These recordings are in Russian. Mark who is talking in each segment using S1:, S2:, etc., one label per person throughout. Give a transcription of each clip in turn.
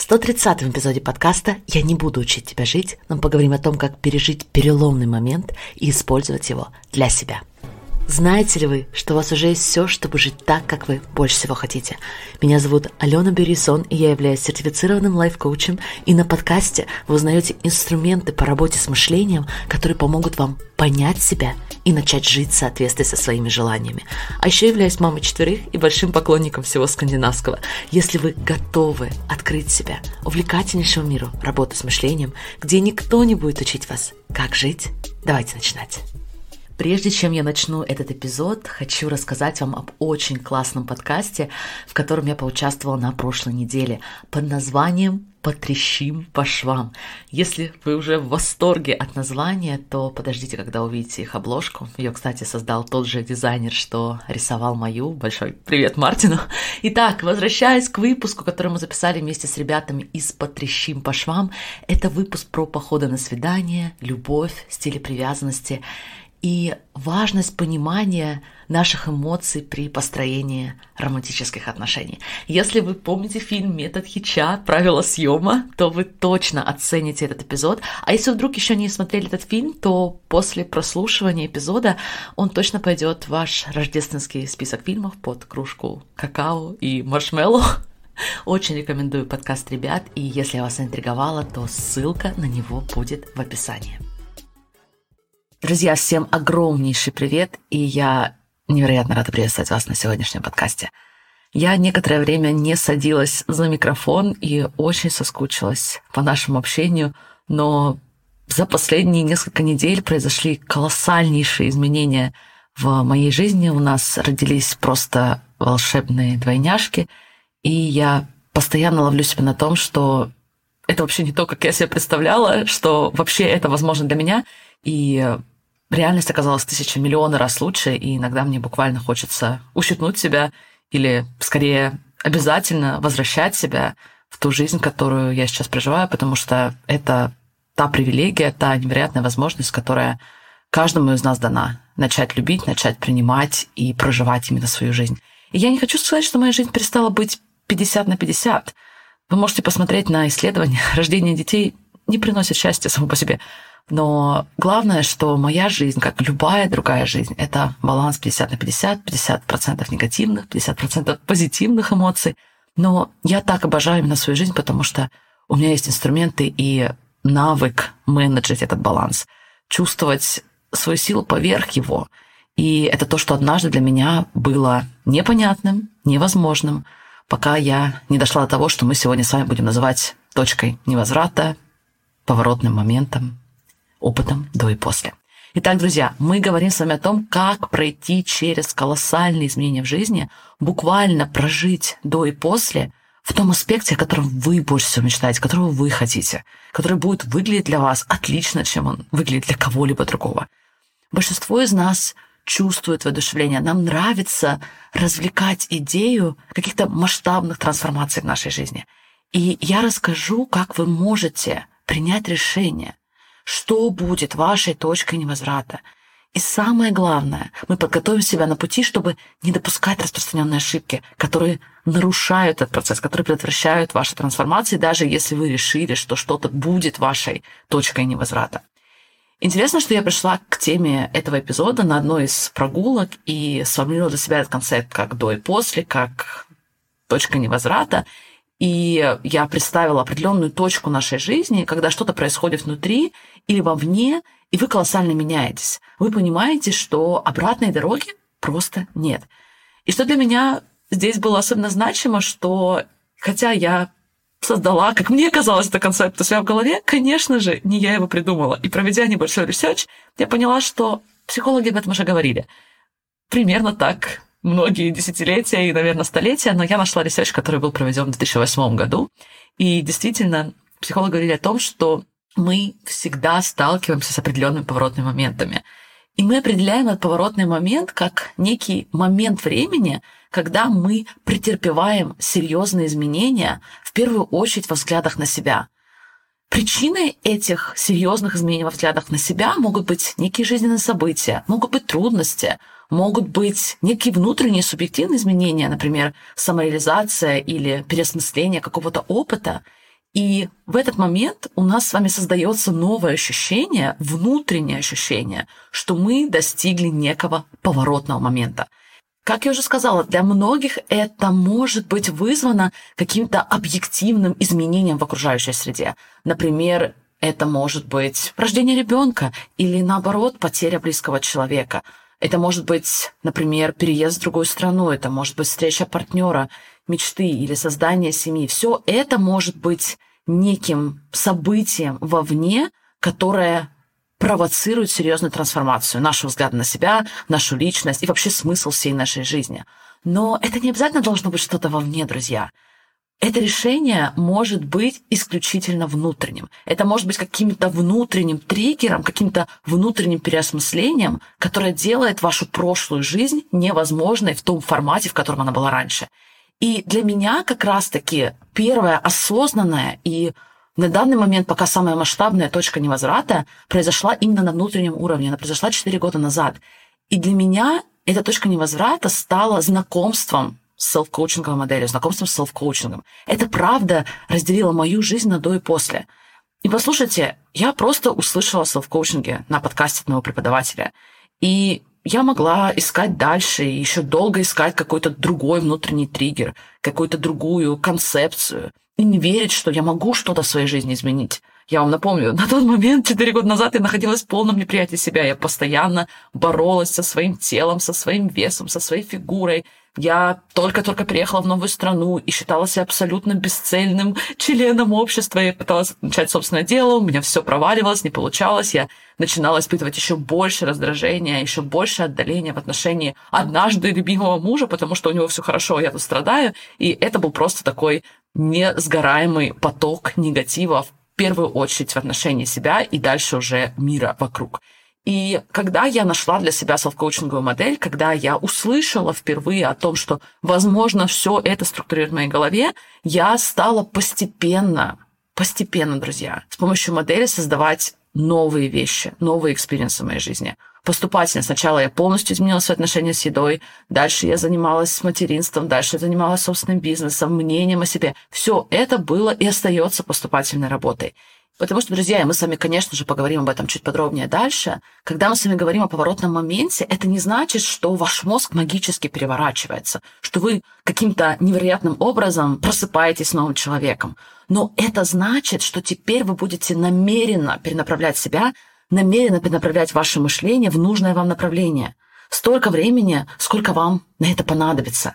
S1: В 130-м эпизоде подкаста «Я не буду учить тебя жить», но поговорим о том, как пережить переломный момент и использовать его для себя. Знаете ли вы, что у вас уже есть все, чтобы жить так, как вы больше всего хотите? Меня зовут Алена Берисон, и я являюсь сертифицированным лайф-коучем, и на подкасте вы узнаете инструменты по работе с мышлением, которые помогут вам понять себя и начать жить в соответствии со своими желаниями. А еще являюсь мамой четверых и большим поклонником всего скандинавского. Если вы готовы открыть себя увлекательнейшему миру работы с мышлением, где никто не будет учить вас, как жить, давайте начинать. Прежде чем я начну этот эпизод, хочу рассказать вам об очень классном подкасте, в котором я поучаствовала на прошлой неделе под названием «Потрещим по швам». Если вы уже в восторге от названия, то подождите, когда увидите их обложку. Ее, кстати, создал тот же дизайнер, что рисовал мою. Большой привет Мартину. Итак, возвращаясь к выпуску, который мы записали вместе с ребятами из «Потрещим по швам», это выпуск про походы на свидание, любовь, стили привязанности – и важность понимания наших эмоций при построении романтических отношений. Если вы помните фильм «Метод Хича. Правила съема», то вы точно оцените этот эпизод. А если вдруг еще не смотрели этот фильм, то после прослушивания эпизода он точно пойдет в ваш рождественский список фильмов под кружку какао и маршмеллоу. Очень рекомендую подкаст ребят, и если я вас заинтриговала, то ссылка на него будет в описании. Друзья, всем огромнейший привет, и я невероятно рада приветствовать вас на сегодняшнем подкасте. Я некоторое время не садилась за микрофон и очень соскучилась по нашему общению, но за последние несколько недель произошли колоссальнейшие изменения в моей жизни. У нас родились просто волшебные двойняшки, и я постоянно ловлю себя на том, что это вообще не то, как я себе представляла, что вообще это возможно для меня. И реальность оказалась тысяча миллиона раз лучше, и иногда мне буквально хочется ущипнуть себя или, скорее, обязательно возвращать себя в ту жизнь, которую я сейчас проживаю, потому что это та привилегия, та невероятная возможность, которая каждому из нас дана. Начать любить, начать принимать и проживать именно свою жизнь. И я не хочу сказать, что моя жизнь перестала быть 50 на 50. Вы можете посмотреть на исследования. Рождение детей не приносит счастья само по себе. Но главное, что моя жизнь, как любая другая жизнь, это баланс 50 на 50, 50% негативных, 50% позитивных эмоций. Но я так обожаю именно свою жизнь, потому что у меня есть инструменты и навык менеджить этот баланс, чувствовать свою силу поверх его. И это то, что однажды для меня было непонятным, невозможным, пока я не дошла до того, что мы сегодня с вами будем называть точкой невозврата, поворотным моментом, опытом до и после. Итак, друзья, мы говорим с вами о том, как пройти через колоссальные изменения в жизни, буквально прожить до и после в том аспекте, о котором вы больше всего мечтаете, которого вы хотите, который будет выглядеть для вас отлично, чем он выглядит для кого-либо другого. Большинство из нас чувствует воодушевление. Нам нравится развлекать идею каких-то масштабных трансформаций в нашей жизни. И я расскажу, как вы можете принять решение что будет вашей точкой невозврата. И самое главное, мы подготовим себя на пути, чтобы не допускать распространенные ошибки, которые нарушают этот процесс, которые предотвращают ваши трансформации, даже если вы решили, что что-то будет вашей точкой невозврата. Интересно, что я пришла к теме этого эпизода на одной из прогулок и сформулировала для себя этот концепт как до и после, как точка невозврата. И я представила определенную точку нашей жизни, когда что-то происходит внутри или вовне, и вы колоссально меняетесь. Вы понимаете, что обратной дороги просто нет. И что для меня здесь было особенно значимо, что хотя я создала, как мне казалось, это концепт у себя в голове, конечно же, не я его придумала. И проведя небольшой research, я поняла, что психологи об этом уже говорили. Примерно так многие десятилетия и, наверное, столетия, но я нашла research, который был проведен в 2008 году. И действительно, психологи говорили о том, что мы всегда сталкиваемся с определенными поворотными моментами. И мы определяем этот поворотный момент как некий момент времени, когда мы претерпеваем серьезные изменения, в первую очередь во взглядах на себя. Причиной этих серьезных изменений во взглядах на себя могут быть некие жизненные события, могут быть трудности, могут быть некие внутренние субъективные изменения, например, самореализация или переосмысление какого-то опыта.
S2: И в этот момент у нас с вами создается новое ощущение, внутреннее ощущение, что мы достигли некого поворотного момента. Как я уже сказала, для многих это может быть вызвано каким-то объективным изменением в окружающей среде. Например, это может быть рождение ребенка или, наоборот, потеря близкого человека. Это может быть, например, переезд в другую страну, это может быть встреча партнера, мечты или создание семьи. Все это может быть неким событием вовне, которое провоцирует серьезную трансформацию нашего взгляда на себя, нашу личность и вообще смысл всей нашей жизни. Но это не обязательно должно быть что-то вовне, друзья. Это решение может быть исключительно внутренним. Это может быть каким-то внутренним триггером, каким-то внутренним переосмыслением, которое делает вашу прошлую жизнь невозможной в том формате, в котором она была раньше. И для меня как раз-таки первое осознанное и на данный момент пока самая масштабная точка невозврата произошла именно на внутреннем уровне. Она произошла 4 года назад. И для меня эта точка невозврата стала знакомством с селф-коучинговой моделью, знакомством с селф-коучингом. Это правда разделило мою жизнь на до и после. И послушайте, я просто услышала о селф-коучинге на подкасте от моего преподавателя. И я могла искать дальше, и еще долго искать какой-то другой внутренний триггер, какую-то другую концепцию и не верить, что я могу что-то в своей жизни изменить. Я вам напомню, на тот момент, 4 года назад, я находилась в полном неприятии себя. Я постоянно боролась со своим телом, со своим весом, со своей фигурой. Я только-только приехала в новую страну и считала себя абсолютно бесцельным членом общества. Я пыталась начать собственное дело, у меня все проваливалось, не получалось. Я начинала испытывать еще больше раздражения, еще больше отдаления в отношении однажды любимого мужа, потому что у него все хорошо, а я тут страдаю. И это был просто такой несгораемый поток негатива в первую очередь в отношении себя и дальше уже мира вокруг. И когда я нашла для себя self-коучинговую модель, когда я услышала впервые о том, что, возможно, все это структурирует в моей голове, я стала постепенно, постепенно, друзья, с помощью модели создавать новые вещи, новые experience ы в моей жизни. Поступательно. Сначала я полностью изменила свои отношения с едой, дальше я занималась материнством, дальше я занималась собственным бизнесом, мнением о себе. Все это было и остается поступательной работой. Потому что, друзья, мы с вами, конечно же, поговорим об этом чуть подробнее дальше. Когда мы с вами говорим о поворотном моменте, это не значит, что ваш мозг магически переворачивается, что вы каким-то невероятным образом просыпаетесь новым человеком. Но это значит, что теперь вы будете намеренно перенаправлять себя, намеренно перенаправлять ваше мышление в нужное вам направление. Столько времени, сколько вам на это понадобится.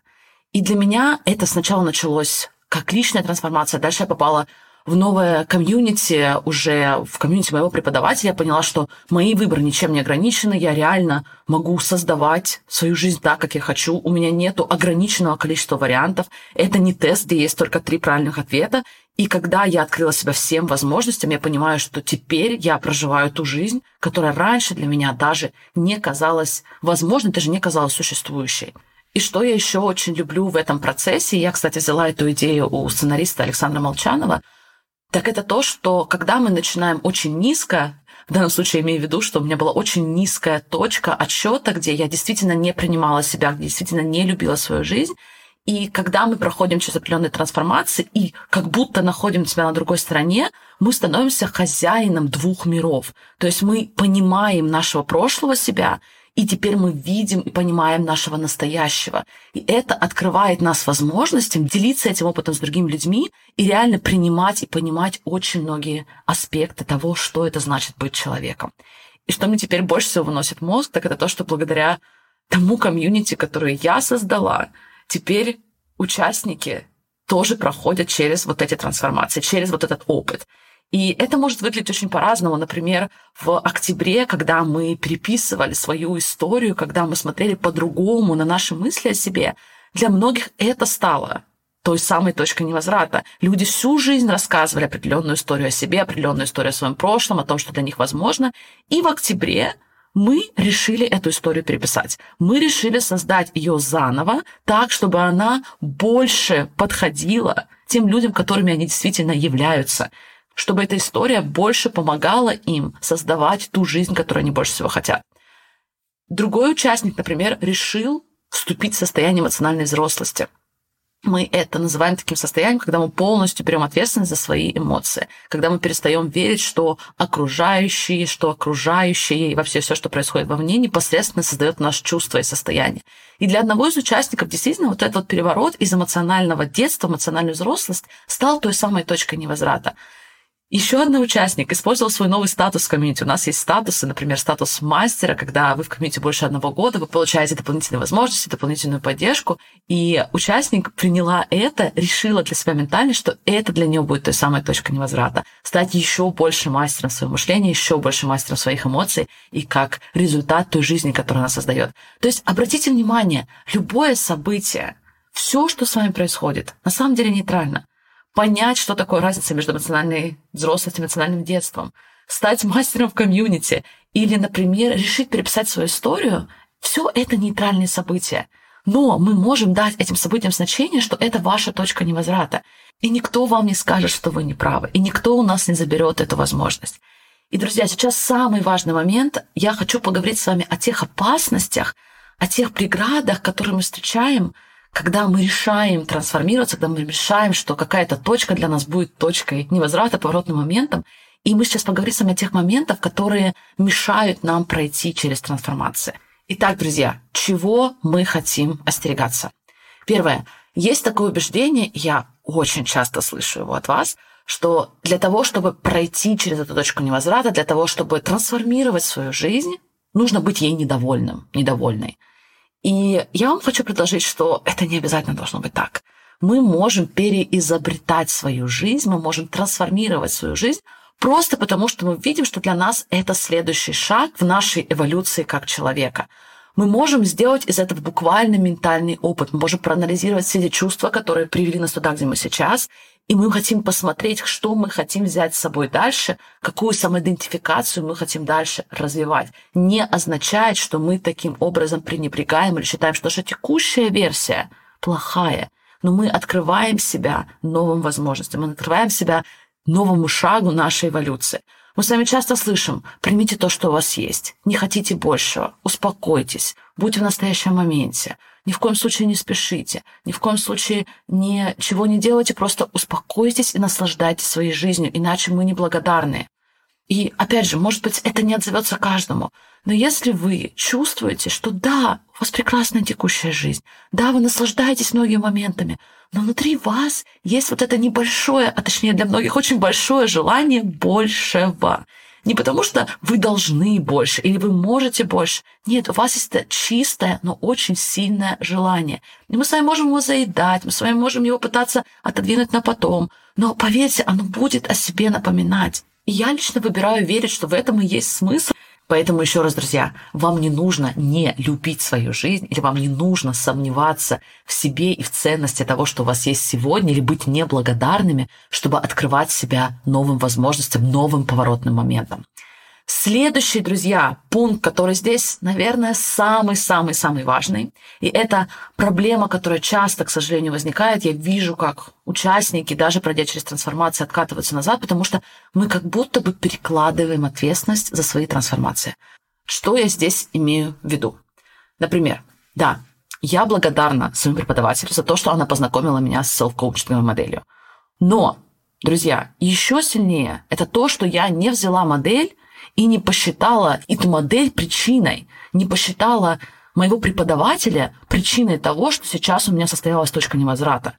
S2: И для меня это сначала началось как личная трансформация. Дальше я попала в новое комьюнити, уже в комьюнити моего преподавателя, я поняла, что мои выборы ничем не ограничены, я реально могу создавать свою жизнь так, как я хочу. У меня нету ограниченного количества вариантов. Это не тест, где есть только три правильных ответа. И когда я открыла себя всем возможностям, я понимаю, что теперь я проживаю ту жизнь, которая раньше для меня даже не казалась возможной, даже не казалась существующей. И что я еще очень люблю в этом процессе, я, кстати, взяла эту идею у сценариста Александра Молчанова, так это то, что когда мы начинаем очень низко, в данном случае имею в виду, что у меня была очень низкая точка отсчета, где я действительно не принимала себя, где действительно не любила свою жизнь, и когда мы проходим через определенные трансформации и как будто находим себя на другой стороне, мы становимся хозяином двух миров. То есть мы понимаем нашего прошлого себя и теперь мы видим и понимаем нашего настоящего. И это открывает нас возможностям делиться этим опытом с другими людьми и реально принимать и понимать очень многие аспекты того, что это значит быть человеком. И что мне теперь больше всего выносит мозг, так это то, что благодаря тому комьюнити, которое я создала, теперь участники тоже проходят через вот эти трансформации, через вот этот опыт. И это может выглядеть очень по-разному. Например, в октябре, когда мы переписывали свою историю, когда мы смотрели по-другому на наши мысли о себе, для многих это стало той самой точкой невозврата. Люди всю жизнь рассказывали определенную историю о себе, определенную историю о своем прошлом, о том, что для них возможно. И в октябре мы решили эту историю переписать. Мы решили создать ее заново так, чтобы она больше подходила тем людям, которыми они действительно являются чтобы эта история больше помогала им создавать ту жизнь, которую они больше всего хотят. Другой участник, например, решил вступить в состояние эмоциональной взрослости. мы это называем таким состоянием, когда мы полностью берем ответственность за свои эмоции, когда мы перестаем верить, что окружающие, что окружающие и вообще все, что происходит вовне, непосредственно создает наше чувство и состояние. И для одного из участников действительно вот этот вот переворот из эмоционального детства, эмоциональную взрослость стал той самой точкой невозврата. Еще один участник использовал свой новый статус в комьюнити. У нас есть статусы, например, статус мастера, когда вы в комьюнити больше одного года, вы получаете дополнительные возможности, дополнительную поддержку. И участник приняла это, решила для себя ментально, что это для нее будет той самой точкой невозврата. Стать еще больше мастером своего мышления, еще больше мастером своих эмоций и как результат той жизни, которую она создает. То есть обратите внимание, любое событие, все, что с вами происходит, на самом деле нейтрально – понять, что такое разница между эмоциональной взрослостью и эмоциональным детством, стать мастером в комьюнити или, например, решить переписать свою историю, все это нейтральные события. Но мы можем дать этим событиям значение, что это ваша точка невозврата. И никто вам не скажет, что вы не правы. И никто у нас не заберет эту возможность. И, друзья, сейчас самый важный момент. Я хочу поговорить с вами о тех опасностях, о тех преградах, которые мы встречаем – когда мы решаем трансформироваться, когда мы решаем, что какая-то точка для нас будет точкой невозврата, поворотным моментом, и мы сейчас поговорим с вами о тех моментах, которые мешают нам пройти через трансформацию. Итак, друзья, чего мы хотим остерегаться? Первое. Есть такое убеждение, я очень часто слышу его от вас, что для того, чтобы пройти через эту точку невозврата, для того, чтобы трансформировать свою жизнь, нужно быть ей недовольным, недовольной. И я вам хочу предложить, что это не обязательно должно быть так. Мы можем переизобретать свою жизнь, мы можем трансформировать свою жизнь просто потому, что мы видим, что для нас это следующий шаг в нашей эволюции как человека. Мы можем сделать из этого буквально ментальный опыт. Мы можем проанализировать все эти чувства, которые привели нас туда, где мы сейчас, и мы хотим посмотреть, что мы хотим взять с собой дальше, какую самоидентификацию мы хотим дальше развивать. Не означает, что мы таким образом пренебрегаем или считаем, что наша текущая версия плохая. Но мы открываем себя новым возможностям, мы открываем себя новому шагу нашей эволюции. Мы с вами часто слышим, примите то, что у вас есть, не хотите большего, успокойтесь, будьте в настоящем моменте, ни в коем случае не спешите, ни в коем случае ничего не делайте, просто успокойтесь и наслаждайтесь своей жизнью, иначе мы неблагодарны. И опять же, может быть, это не отзовется каждому, но если вы чувствуете, что да, у вас прекрасная текущая жизнь, да, вы наслаждаетесь многими моментами, но внутри вас есть вот это небольшое, а точнее для многих очень большое желание большего. Не потому, что вы должны больше или вы можете больше. Нет, у вас есть это чистое, но очень сильное желание. И мы с вами можем его заедать, мы с вами можем его пытаться отодвинуть на потом. Но поверьте, оно будет о себе напоминать. И я лично выбираю верить, что в этом и есть смысл. Поэтому еще раз, друзья, вам не нужно не любить свою жизнь, или вам не нужно сомневаться в себе и в ценности того, что у вас есть сегодня, или быть неблагодарными, чтобы открывать себя новым возможностям, новым поворотным моментам. Следующий, друзья, пункт, который здесь, наверное, самый-самый-самый важный, и это проблема, которая часто, к сожалению, возникает. Я вижу, как участники, даже пройдя через трансформацию, откатываются назад, потому что мы как будто бы перекладываем ответственность за свои трансформации. Что я здесь имею в виду? Например, да, я благодарна своему преподавателю за то, что она познакомила меня с селф-коучинговой моделью. Но, друзья, еще сильнее это то, что я не взяла модель и не посчитала эту модель причиной, не посчитала моего преподавателя причиной того, что сейчас у меня состоялась точка невозврата.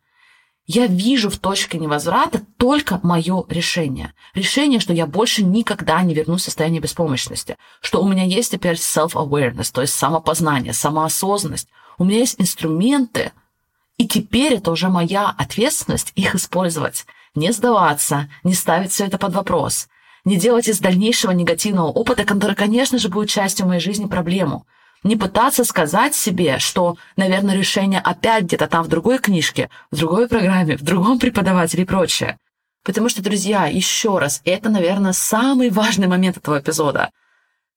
S2: Я вижу в точке невозврата только мое решение. Решение, что я больше никогда не вернусь в состояние беспомощности, что у меня есть теперь self-awareness, то есть самопознание, самоосознанность. У меня есть инструменты, и теперь это уже моя ответственность их использовать. Не сдаваться, не ставить все это под вопрос не делать из дальнейшего негативного опыта, который, конечно же, будет частью моей жизни, проблему. Не пытаться сказать себе, что, наверное, решение опять где-то там в другой книжке, в другой программе, в другом преподавателе и прочее. Потому что, друзья, еще раз, это, наверное, самый важный момент этого эпизода.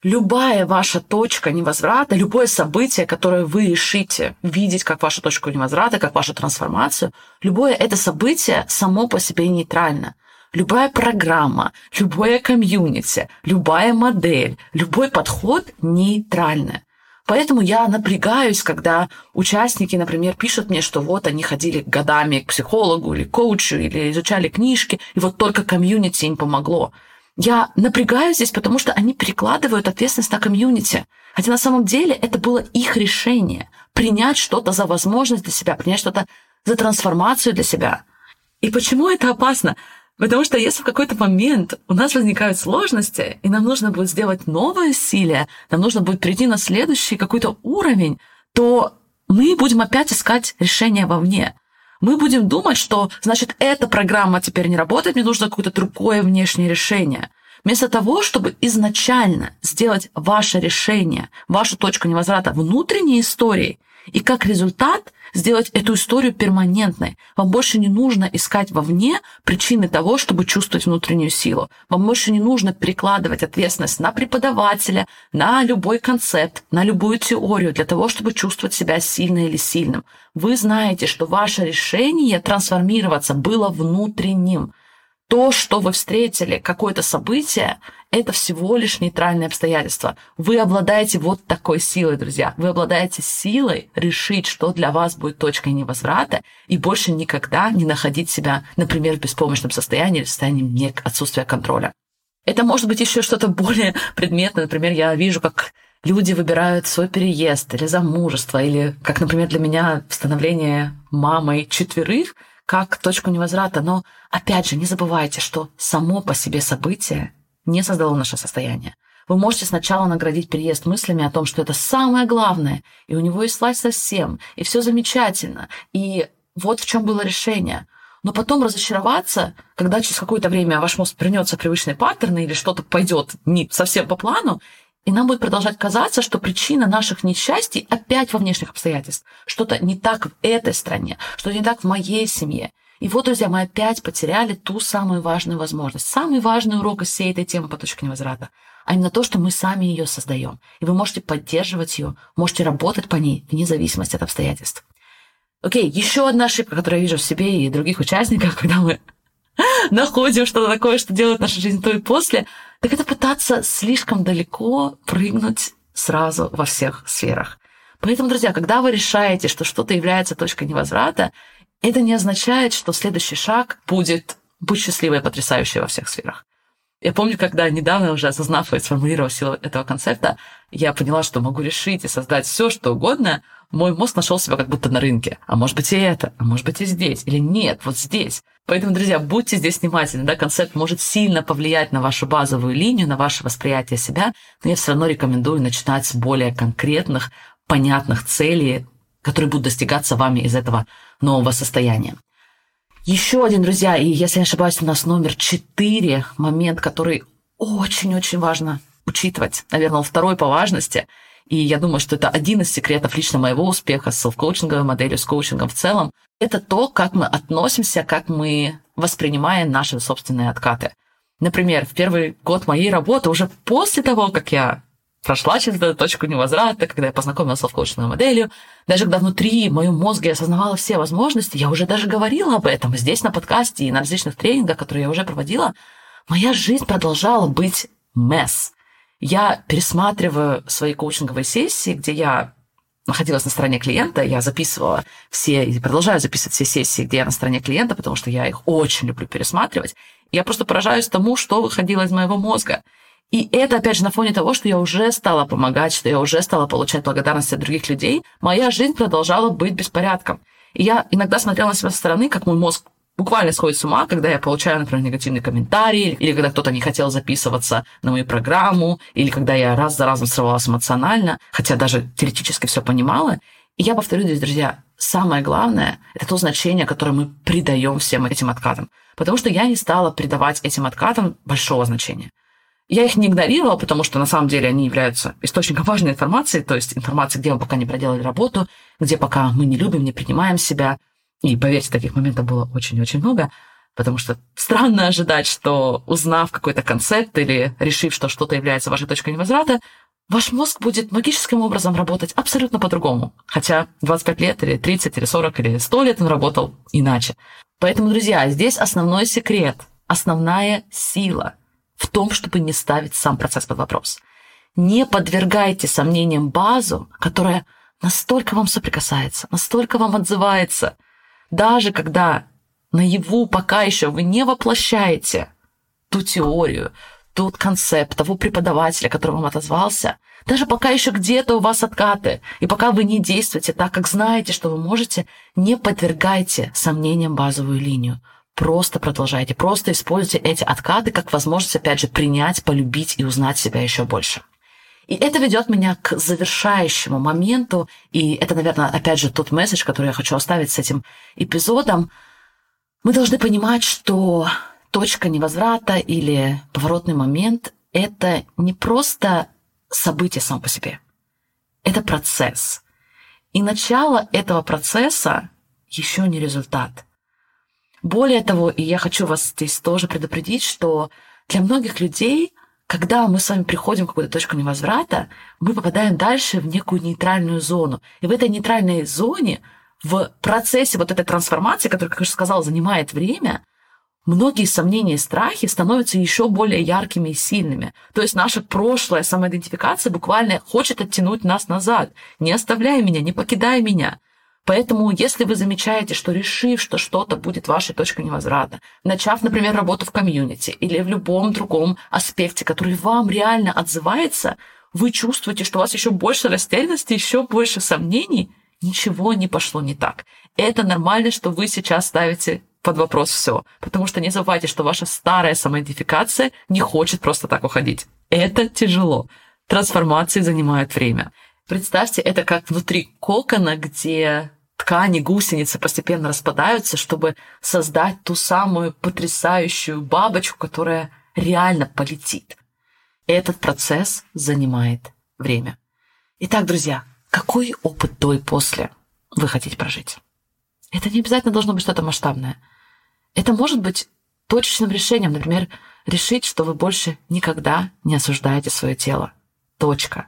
S2: Любая ваша точка невозврата, любое событие, которое вы решите видеть как вашу точку невозврата, как вашу трансформацию, любое это событие само по себе нейтрально – любая программа, любое комьюнити, любая модель, любой подход нейтральны. Поэтому я напрягаюсь, когда участники, например, пишут мне, что вот они ходили годами к психологу или коучу, или изучали книжки, и вот только комьюнити им помогло. Я напрягаюсь здесь, потому что они перекладывают ответственность на комьюнити. Хотя на самом деле это было их решение принять что-то за возможность для себя, принять что-то за трансформацию для себя. И почему это опасно? Потому что если в какой-то момент у нас возникают сложности, и нам нужно будет сделать новое усилие, нам нужно будет прийти на следующий какой-то уровень, то мы будем опять искать решение вовне. Мы будем думать, что, значит, эта программа теперь не работает, мне нужно какое-то другое внешнее решение. Вместо того, чтобы изначально сделать ваше решение, вашу точку невозврата внутренней историей, и как результат сделать эту историю перманентной. Вам больше не нужно искать вовне причины того, чтобы чувствовать внутреннюю силу. Вам больше не нужно перекладывать ответственность на преподавателя, на любой концепт, на любую теорию для того, чтобы чувствовать себя сильной или сильным. Вы знаете, что ваше решение трансформироваться было внутренним то, что вы встретили, какое-то событие, это всего лишь нейтральное обстоятельство. Вы обладаете вот такой силой, друзья. Вы обладаете силой решить, что для вас будет точкой невозврата, и больше никогда не находить себя, например, в беспомощном состоянии или в состоянии отсутствия контроля. Это может быть еще что-то более предметное. Например, я вижу, как люди выбирают свой переезд или замужество, или, как, например, для меня становление мамой четверых – как точку невозврата. Но, опять же, не забывайте, что само по себе событие не создало наше состояние. Вы можете сначала наградить переезд мыслями о том, что это самое главное, и у него есть власть совсем, и все замечательно, и вот в чем было решение. Но потом разочароваться, когда через какое-то время ваш мозг вернется в привычные паттерны или что-то пойдет не совсем по плану, и нам будет продолжать казаться, что причина наших несчастий опять во внешних обстоятельствах. Что-то не так в этой стране, что-то не так в моей семье. И вот, друзья, мы опять потеряли ту самую важную возможность, самый важный урок из всей этой темы по точке невозврата, а именно то, что мы сами ее создаем. И вы можете поддерживать ее, можете работать по ней вне зависимости от обстоятельств. Окей, еще одна ошибка, которую я вижу в себе и других участниках, когда мы находим что-то такое, что делает наша жизнь то и после, так это пытаться слишком далеко прыгнуть сразу во всех сферах. Поэтому, друзья, когда вы решаете, что что-то является точкой невозврата, это не означает, что следующий шаг будет быть счастливой и потрясающей во всех сферах. Я помню, когда недавно уже осознав и сформулировав силу этого концепта, я поняла, что могу решить и создать все, что угодно. Мой мозг нашел себя как будто на рынке. А может быть и это, а может быть и здесь. Или нет, вот здесь. Поэтому, друзья, будьте здесь внимательны. Да, концепт может сильно повлиять на вашу базовую линию, на ваше восприятие себя, но я все равно рекомендую начинать с более конкретных, понятных целей, которые будут достигаться вами из этого нового состояния. Еще один, друзья, и если не ошибаюсь, у нас номер четыре, момент, который очень-очень важно учитывать. Наверное, второй по важности. И я думаю, что это один из секретов лично моего успеха с селф-коучинговой моделью, с коучингом в целом. Это то, как мы относимся, как мы воспринимаем наши собственные откаты. Например, в первый год моей работы, уже после того, как я прошла через эту точку невозврата, когда я познакомилась с коучинговой моделью, даже когда внутри в моем мозге я осознавала все возможности, я уже даже говорила об этом здесь на подкасте и на различных тренингах, которые я уже проводила, моя жизнь продолжала быть месс. Я пересматриваю свои коучинговые сессии, где я находилась на стороне клиента, я записывала все и продолжаю записывать все сессии, где я на стороне клиента, потому что я их очень люблю пересматривать. Я просто поражаюсь тому, что выходило из моего мозга. И это, опять же, на фоне того, что я уже стала помогать, что я уже стала получать благодарность от других людей, моя жизнь продолжала быть беспорядком. И я иногда смотрела на себя со стороны, как мой мозг буквально сходит с ума, когда я получаю, например, негативный комментарий, или когда кто-то не хотел записываться на мою программу, или когда я раз за разом срывалась эмоционально, хотя даже теоретически все понимала. И я повторю здесь, друзья, самое главное – это то значение, которое мы придаем всем этим откатам. Потому что я не стала придавать этим откатам большого значения. Я их не игнорировала, потому что на самом деле они являются источником важной информации, то есть информации, где мы пока не проделали работу, где пока мы не любим, не принимаем себя. И поверьте, таких моментов было очень-очень много, потому что странно ожидать, что узнав какой-то концепт или решив, что что-то является вашей точкой невозврата, ваш мозг будет магическим образом работать абсолютно по-другому. Хотя 25 лет или 30 или 40 или 100 лет он работал иначе. Поэтому, друзья, здесь основной секрет, основная сила – в том, чтобы не ставить сам процесс под вопрос. Не подвергайте сомнениям базу, которая настолько вам соприкасается, настолько вам отзывается, даже когда наяву пока еще вы не воплощаете ту теорию, тот концепт того преподавателя, который вам отозвался, даже пока еще где-то у вас откаты, и пока вы не действуете так, как знаете, что вы можете, не подвергайте сомнениям базовую линию. Просто продолжайте, просто используйте эти откаты как возможность, опять же, принять, полюбить и узнать себя еще больше. И это ведет меня к завершающему моменту, и это, наверное, опять же, тот месседж, который я хочу оставить с этим эпизодом. Мы должны понимать, что точка невозврата или поворотный момент — это не просто событие само по себе. Это процесс. И начало этого процесса еще не результат. Более того, и я хочу вас здесь тоже предупредить, что для многих людей, когда мы с вами приходим в какую-то точку невозврата, мы попадаем дальше в некую нейтральную зону. И в этой нейтральной зоне, в процессе вот этой трансформации, которая, как я уже сказала, занимает время, многие сомнения и страхи становятся еще более яркими и сильными. То есть наша прошлая самоидентификация буквально хочет оттянуть нас назад. Не оставляй меня, не покидай меня. Поэтому, если вы замечаете, что решив, что что-то будет вашей точкой невозврата, начав, например, работу в комьюнити или в любом другом аспекте, который вам реально отзывается, вы чувствуете, что у вас еще больше растерянности, еще больше сомнений, ничего не пошло не так. Это нормально, что вы сейчас ставите под вопрос все. Потому что не забывайте, что ваша старая самоидентификация не хочет просто так уходить. Это тяжело. Трансформации занимают время. Представьте, это как внутри кокона, где ткани, гусеницы постепенно распадаются, чтобы создать ту самую потрясающую бабочку, которая реально полетит. Этот процесс занимает время. Итак, друзья, какой опыт до и после вы хотите прожить? Это не обязательно должно быть что-то масштабное. Это может быть точечным решением, например, решить, что вы больше никогда не осуждаете свое тело. Точка.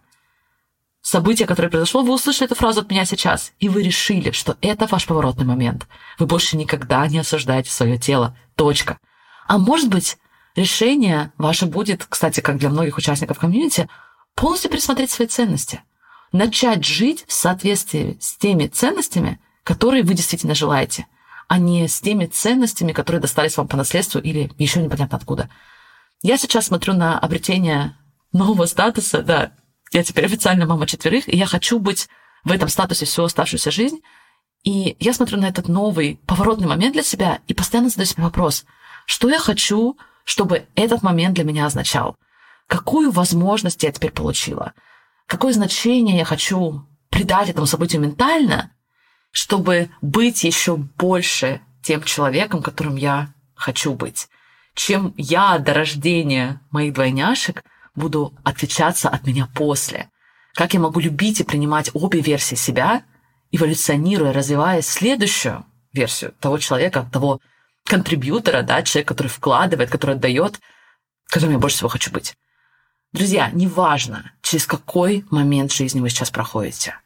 S2: Событие, которое произошло, вы услышали эту фразу от меня сейчас, и вы решили, что это ваш поворотный момент. Вы больше никогда не осуждаете свое тело. Точка. А может быть, решение ваше будет, кстати, как для многих участников комьюнити, полностью пересмотреть свои ценности. Начать жить в соответствии с теми ценностями, которые вы действительно желаете, а не с теми ценностями, которые достались вам по наследству или еще непонятно откуда. Я сейчас смотрю на обретение нового статуса, да, я теперь официально мама четверых, и я хочу быть в этом статусе всю оставшуюся жизнь. И я смотрю на этот новый поворотный момент для себя и постоянно задаю себе вопрос, что я хочу, чтобы этот момент для меня означал? Какую возможность я теперь получила? Какое значение я хочу придать этому событию ментально, чтобы быть еще больше тем человеком, которым я хочу быть. Чем я до рождения моих двойняшек буду отличаться от меня после. Как я могу любить и принимать обе версии себя, эволюционируя, развивая следующую версию того человека, того контрибьютора, да, человека, который вкладывает, который отдает, которым я больше всего хочу быть. Друзья, неважно, через какой момент жизни вы сейчас проходите –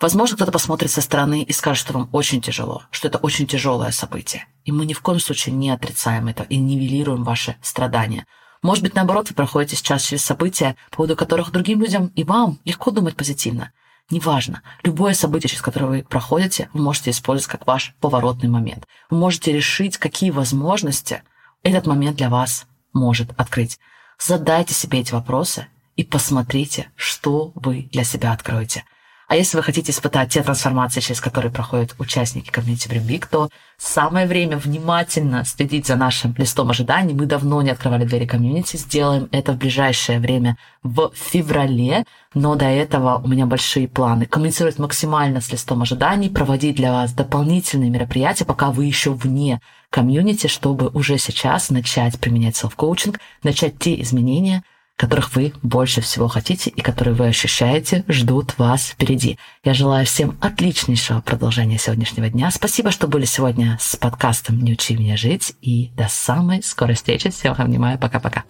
S2: Возможно, кто-то посмотрит со стороны и скажет, что вам очень тяжело, что это очень тяжелое событие. И мы ни в коем случае не отрицаем это и нивелируем ваши страдания. Может быть, наоборот, вы проходите сейчас через события, по поводу которых другим людям и вам легко думать позитивно. Неважно, любое событие, через которое вы проходите, вы можете использовать как ваш поворотный момент. Вы можете решить, какие возможности этот момент для вас может открыть. Задайте себе эти вопросы и посмотрите, что вы для себя откроете – а если вы хотите испытать те трансформации, через которые проходят участники комьюнити Бримбик, то самое время внимательно следить за нашим листом ожиданий. Мы давно не открывали двери комьюнити, сделаем это в ближайшее время в феврале, но до этого у меня большие планы. Коммуницировать максимально с листом ожиданий, проводить для вас дополнительные мероприятия, пока вы еще вне комьюнити, чтобы уже сейчас начать применять селф-коучинг, начать те изменения, которых вы больше всего хотите и которые вы ощущаете, ждут вас впереди. Я желаю всем отличнейшего продолжения сегодняшнего дня. Спасибо, что были сегодня с подкастом «Не учи меня жить». И до самой скорой встречи. Всем обнимаю. Пока-пока.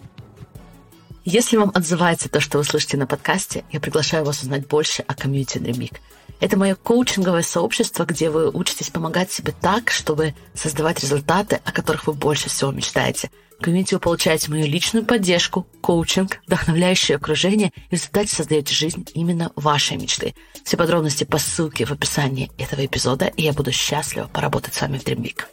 S2: Если вам отзывается то, что вы слышите на подкасте, я приглашаю вас узнать больше о комьюнити Dream Это мое коучинговое сообщество, где вы учитесь помогать себе так, чтобы создавать результаты, о которых вы больше всего мечтаете –
S1: В комьюнити вы получаете мою личную поддержку, коучинг, вдохновляющее окружение и в результате создаете жизнь именно вашей мечты. Все подробности по ссылке в описании этого эпизода, и я буду счастлива поработать с вами в Dream Week.